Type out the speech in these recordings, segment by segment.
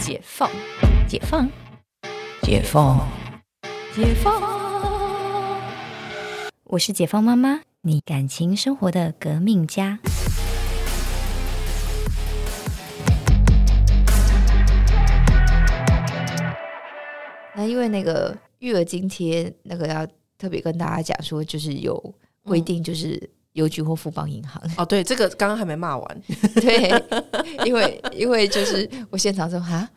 解放，解放，解放，解放。我是解放妈妈，你感情生活的革命家。那因为那个育儿津贴，那个要特别跟大家讲说，就是有规定，就是邮局或富邦银行。哦，对，这个刚刚还没骂完。对，因为因为就是我现场说哈，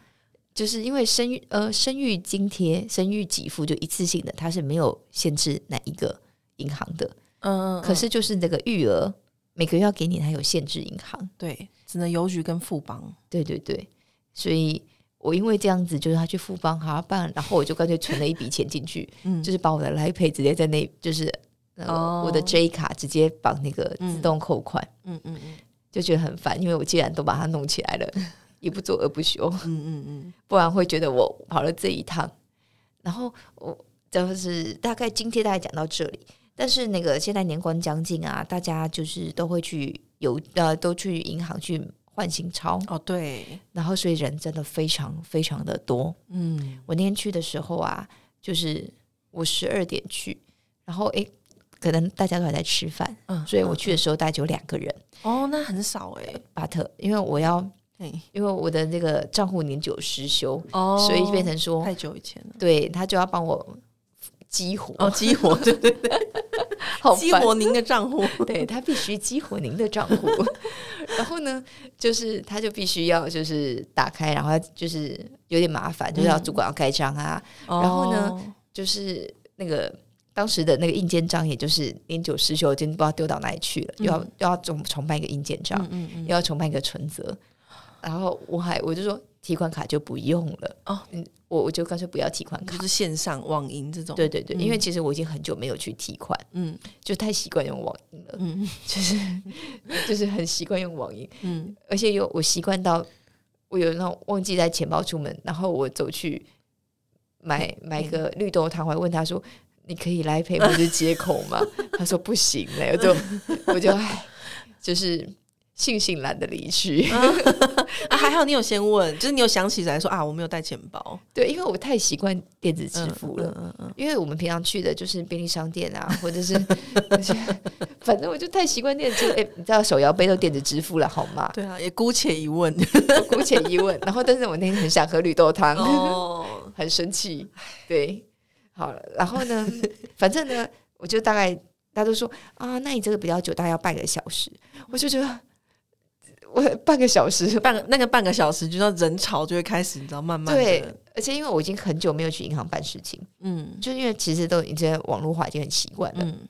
就是因为生育呃生育津贴、生育给付就一次性的，它是没有限制哪一个银行的。嗯，可是就是那个育儿每个月要给你，它有限制银行。对，只能邮局跟富邦。对对对，所以我因为这样子，就是他去富邦好像办，然后我就干脆存了一笔钱进去，嗯，就是把我的来赔直接在那，就是呃、哦我的 J 卡直接绑那个自动扣款，嗯嗯嗯。就觉得很烦，因为我既然都把它弄起来了，一不做二不休，嗯嗯 嗯，不然会觉得我跑了这一趟。然后我就是大概今天大概讲到这里，但是那个现在年关将近啊，大家就是都会去邮呃都去银行去换新钞，哦对，然后所以人真的非常非常的多。嗯。我那天去的时候啊，就是我十二点去，然后诶，可能大家都还在吃饭，嗯，所以我去的时候大概只有两个人。哦，那很少哎，巴特，因为我要，嘿，因为我的那个账户年久失修，哦，所以变成说，太久以前了。对他就要帮我激活，哦，激活，对对对，好激活您的账户。对他必须激活您的账户，然后呢，就是他就必须要就是打开，然后就是有点麻烦，就是要主管要盖章啊，然后呢哦，就是那个当时的那个印鉴章，也就是年久失修，已经不知道丢到哪里去了，又要又要重重办一个印鉴章，又要重办一个存折，然后我还我就说提款卡就不用了，哦。嗯，我我就干脆不要提款嗯，卡。就。是线上网银这种。对对对，嗯。因为其实我已经很久没有去提款，嗯。就太习惯用网银了，嗯。就是就是很习惯用网银，嗯，而且有我习惯到我有那种忘记带钱包出门，然后我走去买买个绿豆汤，我还问他说：“你可以来陪不是接口吗？” 他说：“不行嘞。”我就我就唉，就是悻悻然的离去。啊，还好你有先问，就是你有想起来说啊，我没有带钱包，对，因为我太习惯电子支付了。嗯嗯因为我们平常去的就是便利商店啊，或者是，反正我就太习惯电子支付。哎、你知道手摇杯都电子支付了好吗？对啊，也姑且一问。姑且一问，然后但是我那天很想喝绿豆汤，哦，很生气。对，好了，然后呢，反正呢，我就大概大家都说啊，那你这个比较久，大概要半个小时。我就觉得我半个小时，半个那个半个小时，就到人潮就会开始，你知道，慢慢对，，而且因为我已经很久没有去银行办事情，嗯就是因为其实都已经网络化已经很习惯了。嗯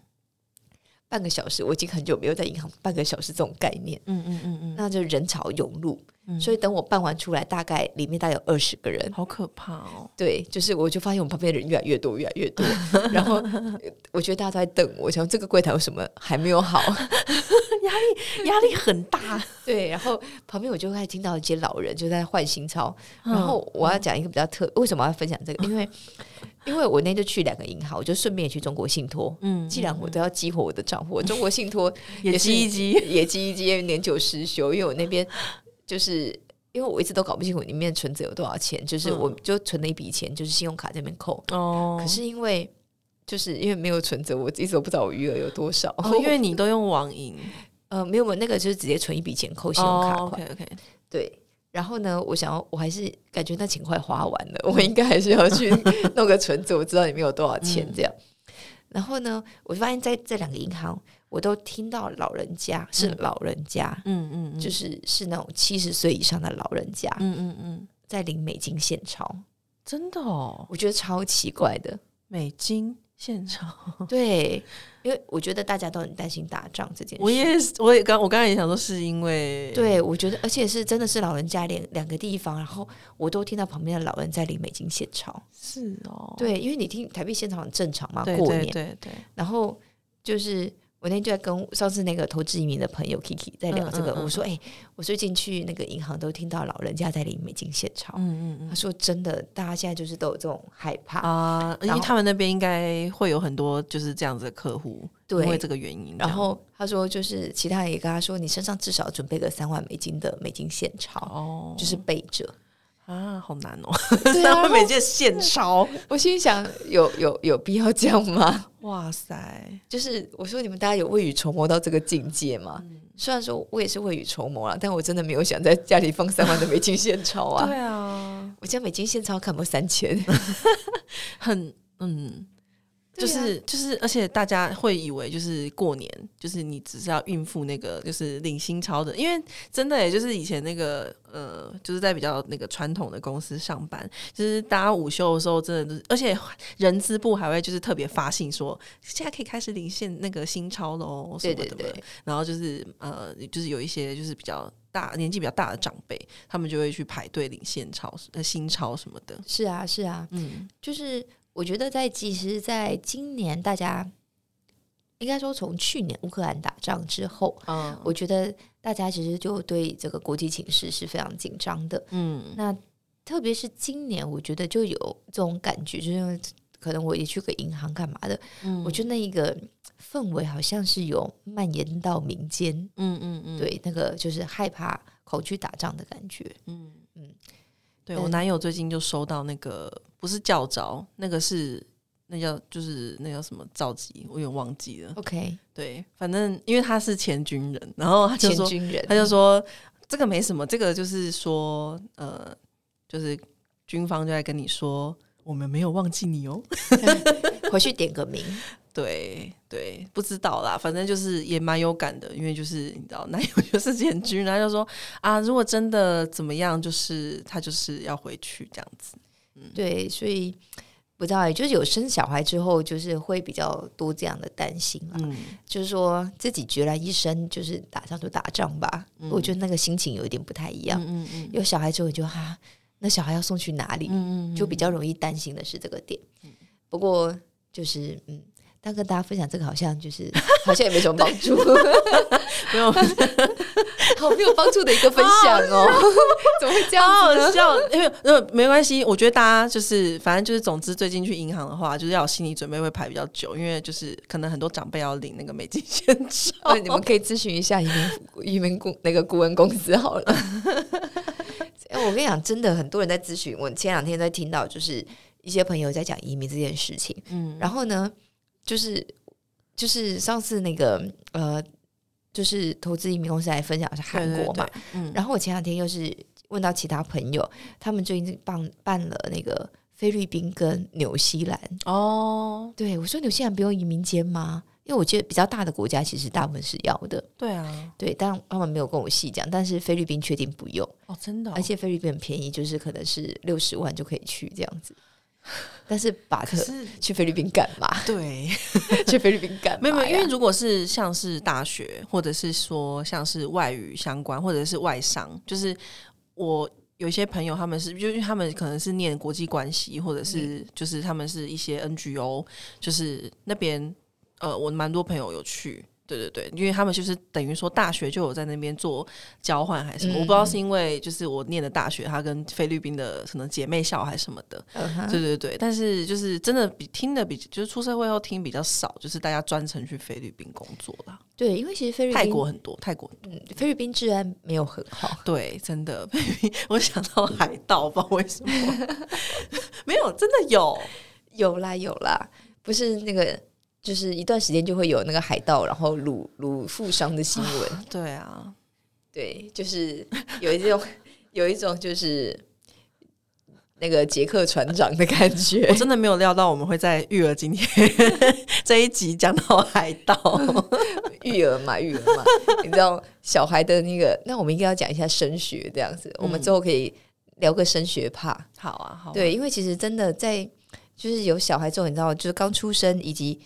半个小时，我已经很久没有在银行半个小时这种概念，嗯嗯嗯嗯，那就人潮涌入，嗯所以等我办完出来，大概里面大概有二十个人。好可怕哦。对，就是我就发现我们旁边的人越来越多，越来越多，然后呃我觉得大家都在等我，想这个柜台有什么还没有好，压力压力很大。对，然后旁边我就开始听到一些老人就在换新钞，然嗯后我要讲一个比较特，为什么要分享这个？因为因为我那天就去两个银行，我就顺便也去中国信托。嗯既然我都要激活我的账户，中国信托也是积一积，也积一为年久失修，因为我那边就是因为我一直都搞不清楚里面存折有多少钱，就是嗯我就存了一笔钱，就是信用卡这边扣，哦可是因为就是因为没有存折，我一直都不知道我余额有多少。哦，因为你都用网银 呃没有没有那个就是直接存一笔钱扣信用卡，，OK OK，对。然后呢，我想要，我还是感觉那钱快花完了，我应该还是要去弄个存折，我知道里面有多少钱这样。然后呢，我就发现在这两个银行，我都听到老人家是老人家，嗯嗯嗯，就是是那种七十岁以上的老人家，嗯嗯嗯，在领美金现钞，真的哦，我觉得超奇怪的。美金现钞，对，因为我觉得大家都很担心打仗这件事。我也是，我也刚我刚才也想说，是因为对，我觉得，而且是真的是老人家两两个地方，然后我都听到旁边的老人在领美金现钞。是哦，对，因为你听台币现钞很正常嘛，对对过年，对对，然后就是我那天就在跟上次那个投资移民的朋友 Kiki 在聊这个，嗯嗯嗯我说：“哎、我最近去那个银行都听到老人家在领美金现钞。嗯嗯他说：“真的，大家现在就是都有这种害怕。啊，因为他们那边应该会有很多就是这样子的客户，对因为这个原因。然后他说，就是其他人也跟他说，你身上至少准备个三万美金的美金现钞，哦，就是备着。啊，好难哦！对啊 他们每届现抄，我心想，有有有必要这样吗？哇塞！就是我说你们大家有未雨绸缪到这个境界吗？嗯虽然说我也是未雨绸缪了，但我真的没有想在家里放三万的美金现钞啊！对啊，我家美金现钞看不三千？很嗯，就是就是，而且大家会以为就是过年，就是你只是要孕妇那个就是领新钞的，因为真的也就是以前那个呃，就是在比较那个传统的公司上班，就是大家午休的时候，真的就是，而且人资部还会就是特别发信说，现在可以开始领现那个新钞喽，什对么的。对对，然后就是呃，就是有一些就是比较大年纪比较大的长辈，他们就会去排队领现钞、呃新钞什么的。是啊是啊，嗯就是我觉得在其实，在今年大家应该说从去年乌克兰打仗之后，嗯我觉得大家其实就对这个国际情势是非常紧张的。嗯那特别是今年，我觉得就有这种感觉，就是可能我也去个银行干嘛的，嗯我觉得那一个氛围好像是有蔓延到民间，嗯嗯嗯，对，那个就是害怕、恐惧打仗的感觉。嗯嗯嗯，对我男友最近就收到那个不是教招，那个是那叫就是那叫什么召集，我有点忘记了。OK，对，反正因为他是前军人，然后他就说前军人，他就说这个没什么，这个就是说呃，就是军方就在跟你说。我们没有忘记你哦，回去点个名，对对，不知道啦，反正就是也蛮有感的，因为就是你知道，男友就是建军人，他就说啊，如果真的怎么样，就是他就是要回去这样子。嗯对，所以不知道欸，就是有生小孩之后，就是会比较多这样的担心啊。嗯，就是说自己决然一生，就是打仗就打仗吧。我觉得那个心情有一点不太一样。嗯嗯有小孩之后，你就哈、那小孩要送去哪里，嗯就比较容易担心的是这个点。不过就是嗯。但跟大家分享这个好像就是好像也没什么帮助，没有，好没有帮助的一个分享哦，怎么会这样子呢？好好笑，因为呃没关系，我觉得大家就是反正就是，总之最近去银行的话，就是要有心理准备会排比较久，因为就是可能很多长辈要领那个美金现钞。哦，你们可以咨询一下移民移民顾那个顾问公司好了。哎，我跟你讲，真的很多人在咨询。我前两天在听到，就是一些朋友在讲移民这件事情。嗯。然后呢，就是就是上次那个呃，就是投资移民公司来分享是韩国嘛。，对对对嗯，然后我前两天又是问到其他朋友，他们最近办办了那个菲律宾跟纽西兰。哦，对我说，纽西兰不用移民监吗？因为我觉得比较大的国家其实大部分是要的。对啊，对，但他们没有跟我细讲，但是菲律宾确定不用，哦，真的哦，而且菲律宾很便宜，就是可能是六十万就可以去这样子。但是巴特可是去菲律宾干嘛？对，去菲律宾干嘛没有没有，因为如果是像是大学，或者是说像是外语相关，或者是外商，就是我有一些朋友，他们是，就是他们可能是念国际关系，或者是就是他们是一些 NGO，就是那边呃，我蛮多朋友有去。对对对，因为他们就是等于说大学就有在那边做交换还是什么，嗯我不知道是因为就是我念的大学，它跟菲律宾的可能姐妹校还是什么的，嗯对对对，但是就是真的比听的比就是出社会后听比较少，就是大家专程去菲律宾工作啦。对，因为其实菲律宾泰国很多，泰国嗯菲律宾治安没有很好，对，真的，菲律宾我想到海盗，不知道为什么，没有，真的有，有啦有啦，不是那个。就是一段时间就会有那个海盗，然后掳掳富商的新闻，对啊，对，就是有一种有一种就是那个杰克船长的感觉我。真的没有料到我们会在育儿今天 这一集讲到海盗，育儿嘛，育儿嘛，你知道小孩的那个，那我们应该要讲一下升学这样子，我们之后可以聊个升学怕。好啊，好啊，对，因为其实真的在就是有小孩之后，你知道，就是刚出生以及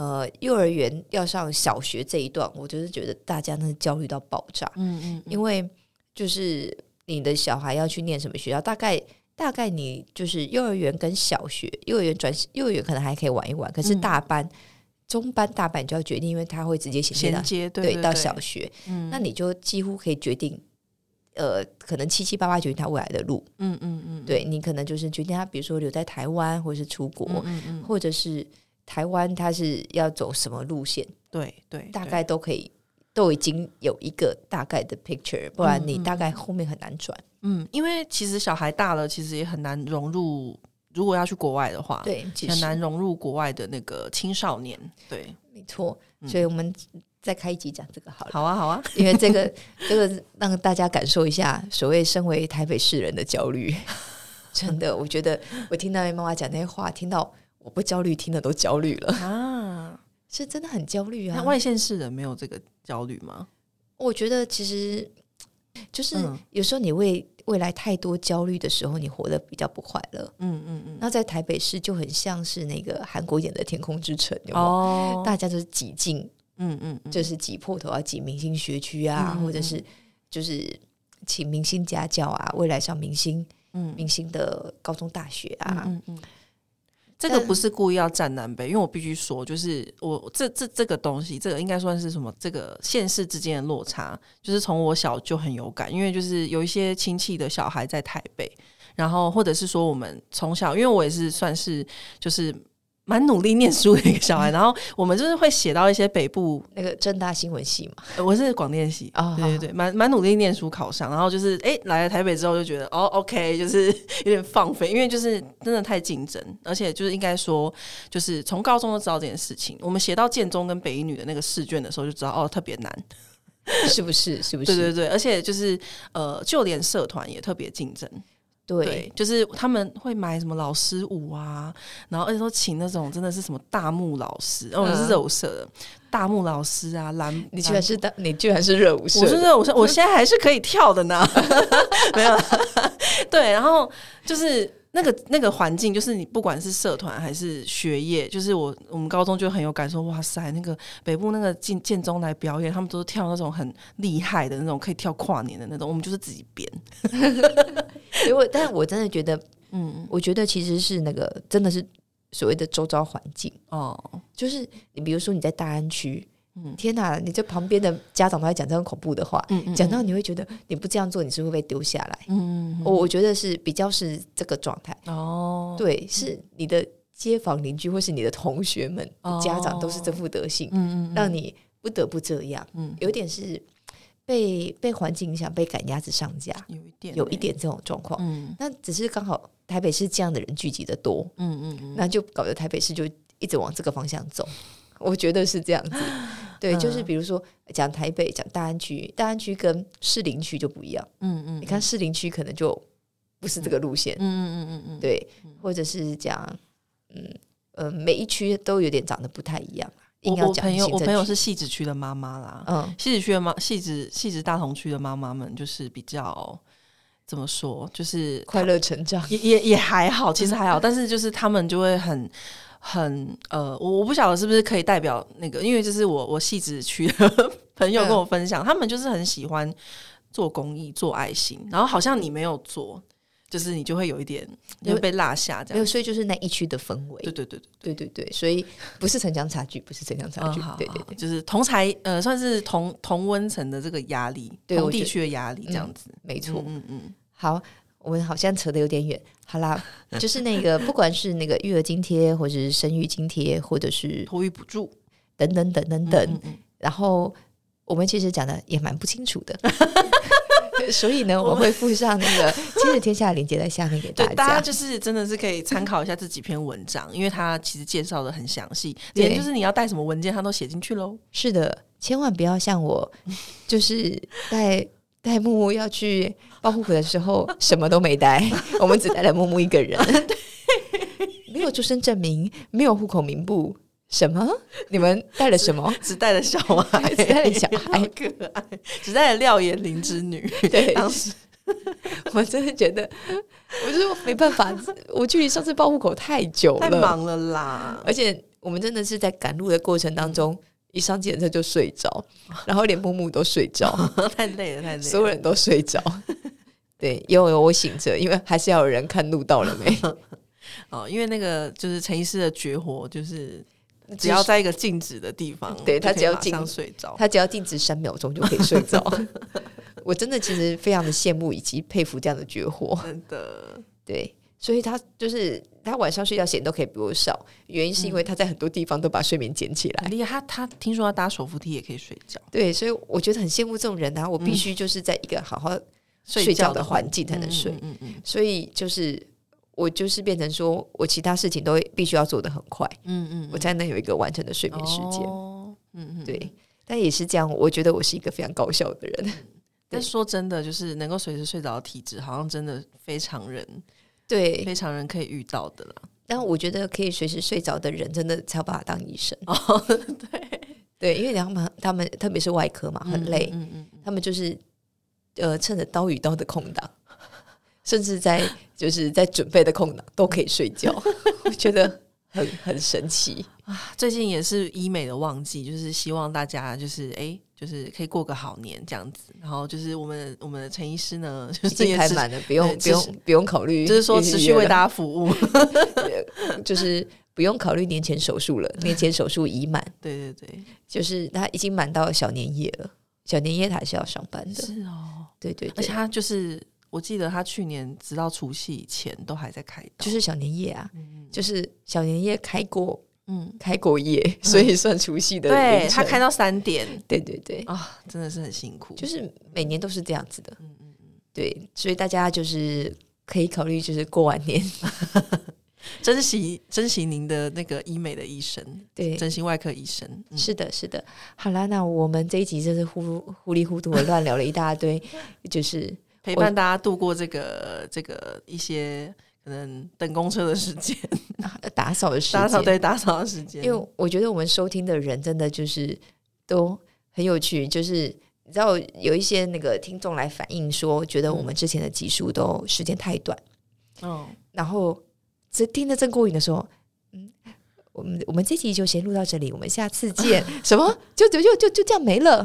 呃幼儿园要上小学这一段，我就是觉得大家那焦虑到爆炸，嗯嗯嗯，因为就是你的小孩要去念什么学校，大概。大概你就是幼儿园跟小学，幼儿园转幼儿园可能还可以玩一玩，可是嗯大班、中班、大班你就要决定，因为他会直接衔接对到小学，嗯那你就几乎可以决定，呃，可能七七八八决定他未来的路。嗯嗯嗯，对你可能就是决定他，比如说留在台湾，或者是出国，嗯嗯嗯，或者是台湾他是要走什么路线，对对，大概都可以，都已经有一个大概的 picture，不然你大概后面很难转。嗯，因为其实小孩大了，其实也很难融入。如果要去国外的话，对，很难融入国外的那个青少年。对，没错，所以我们再开一集讲这个好了。好啊，好啊，因为这个 这个让大家感受一下所谓身为台北市人的焦虑。真的，我觉得我听到妈妈讲那些话，听到我不焦虑，听的都焦虑了。啊，是真的很焦虑啊。那外县市人没有这个焦虑吗？我觉得其实就是嗯。有时候你为未来太多焦虑的时候，你活得比较不快乐。嗯嗯嗯，那在台北市就很像是那个韩国演的《天空之城》，有没有？哦，大家都是挤进，嗯嗯嗯，就是挤破头啊挤明星学区啊，嗯嗯或者是就是请明星家教啊，未来上明星嗯。明星的高中大学啊，嗯嗯，这个不是故意要站南北，因为我必须说，就是我这这这个东西，这个应该算是什么？这个现实之间的落差，就是从我小就很有感，因为就是有一些亲戚的小孩在台北，然后或者是说我们从小，因为我也是算是就是。蛮努力念书的一个小孩，然后我们就是会写到一些北部，那个正大新闻系嘛，呃我是广电系，啊对对对，蛮蛮努力念书考上，然后就是哎、来了台北之后就觉得哦，OK，就是 有点放飞，因为就是真的太竞争，而且就是应该说，就是从高中就知道这件事情。我们写到建中跟北一女的那个试卷的时候就知道哦，特别难，是不是？是不是？对对对，而且就是呃，就连社团也特别竞争，对。对，就是他们会买什么老师舞啊，然后而且说请那种真的是什么大木老师，哦，我是嗯热舞社的大木老师啊，蓝，你居然是大，你居然是热舞社，我是热舞社，我现在还是可以跳的呢，没有啦，对，然后就是。那个那个环境，就是你不管是社团还是学业，就是我我们高中就很有感受。哇塞，那个北部那个建建中来表演，他们都是跳那种很厉害的那种，可以跳跨年的那种。我们就是自己编，因为，但我真的觉得，嗯，我觉得其实是那个真的是所谓的周遭环境，哦，就是你比如说你在大安区，嗯。天哪，你这旁边的家长都在讲这种恐怖的话，嗯嗯讲到你会觉得你不这样做，你是会被丢下来。我我觉得是比较是这个状态，哦，对，是你的街坊邻居或是你的同学们、哦家长都是这副德性，嗯嗯，让你不得不这样，嗯。有点是被被环境影响，被赶鸭子上架，有一点有一，点这种状况。嗯。那只是刚好台北市这样的人聚集的多，嗯嗯嗯，那就搞得台北市就一直往这个方向走。我觉得是这样子，对，就是嗯。比如说讲台北，讲大安区，大安区跟士林区就不一样。嗯嗯，你看士林区可能就不是这个路线，嗯，嗯嗯嗯嗯，对，或者是讲，嗯呃，每一区都有点长得不太一样啊。硬要讲我我朋友我朋友是戏子区的妈妈啦，嗯。戏子区的妈戏子戏子大同区的妈妈们就是比较怎么说，就是快乐成长，也也也还好，其实还好，但是就是他们就会很。很呃，我我不晓得是不是可以代表那个，因为就是我我戏子区的 朋友跟我分享，他们就是很喜欢做公益、做爱心，然后好像你没有做，就是你就会有一点就会被落下这样没有，样。所以就是那一区的氛围，对对对对对对，所以不是城乡差距，不是城乡差距，对对对，就是同才呃，算是同同温层的这个压力，同地区的压力这样子。没错。嗯嗯好，我们好像扯得有点远。好啦，就是那个，不管是那个育儿津贴，或者是生育津贴，或者是嗯，托育补助等等等等等，嗯嗯然后我们其实讲的也蛮不清楚的。所以呢，我会附上那个《亲子天下》的链接在下面给大家大家家。就是真的是可以参考一下这几篇文章，因为它其实介绍的很详细，对连就是你要带什么文件，它都写进去喽。是的，千万不要像我，就是带带木木要去报户口的时候，什么都没带，我们只带了木木一个人，没有出生证明，没有户口名簿，什么？你们带了什么？只带了小孩，只带了小孩可爱，只带了廖延玲之女。对，当时我真的觉得，我就是没办法，我距离上次报户口太久了，太忙了啦，而且我们真的是在赶路的过程当中，一上计程车就睡着，然后连木木都睡着，太累了，太累了。所有人都睡着。对，有有我醒着，因为还是要有人看路到了没。哦，因为那个就是陈医师的绝活，就是只要在一个静止的地方，对他只要静上睡着。他只要静止三秒钟就可以睡着。我真的其实非常的羡慕以及佩服这样的绝活。真的，对，所以他就是他晚上睡觉时间都可以比我少，原因是因为他在很多地方都把睡眠捡起来。很厉害。他他听说他搭手扶梯也可以睡觉。对，所以我觉得很羡慕这种人啊！我必须就是在一个好好睡觉的环环境才能睡。嗯嗯嗯所以就是我就是变成说我其他事情都必须要做得很快，嗯嗯，我才能有一个完整的睡眠时间。哦，嗯嗯，对，但也是这样，我觉得我是一个非常高效的人。但说真的，就是能够随时睡着的体质，好像真的非常人对，非常人可以遇到的啦。但我觉得可以随时睡着的人，真的才有办法当医生。哦，对，对，因为他们他们特别是外科嘛，很累，嗯嗯嗯他们就是呃趁着刀与刀的空档，甚至在就是在准备的空档都可以睡觉，我觉得很很神奇。啊，最近也是医美的旺季，就是希望大家就是哎、就是可以过个好年这样子。然后就是我们我们的陈医师呢，就已是也是经排满了，不用不用不用考虑，就是说持续为大家服务。就是不用考虑年前手术了，年前手术已满，对对对，就是他已经满到小年夜了，小年夜他还是要上班的，是哦。对对对，而且他就是，我记得他去年直到除夕以前都还在开刀，就是小年夜啊，嗯就是小年夜开过嗯，开过夜，所以算除夕的对他开到三点。对对对，啊，真的是很辛苦。就是每年都是这样子的，嗯嗯嗯，对，所以大家就是可以考虑，就是过完年，珍惜珍惜您的那个医美的医生，对，整形外科医生。嗯。是的，是的。好啦，那我们这一集真是糊糊里糊涂的乱聊了一大堆，就是陪伴大家度过这个这个一些可能等公车的时间，打扫的时间。打扫对打扫的时间，因为我觉得我们收听的人真的就是都很有趣，就是你知道有一些那个听众来反映说，觉得我们之前的集数都时间太短，嗯，然后这听得正过瘾的时候，嗯。我们我们这集就先录到这里，我们下次见。什么？就就就就就这样没了？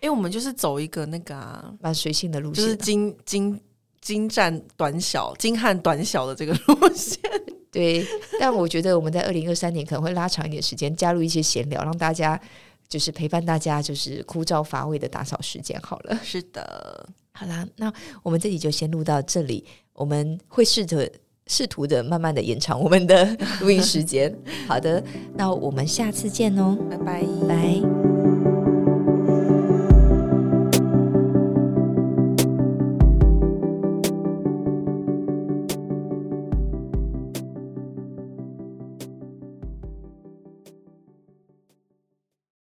因为我们就是走一个那个、啊，蛮随性的路线啊，就是精精精湛短小、精悍短小的这个路线。对，但我觉得我们在二零二三年可能会拉长一点时间，加入一些闲聊，让大家就是陪伴大家，就是枯燥乏味的打扫时间好了。是的，好啦，那我们这里就先录到这里，我们会试着试图的慢慢的延长我们的录音时间。好的，那我们下次见哦，拜拜。拜。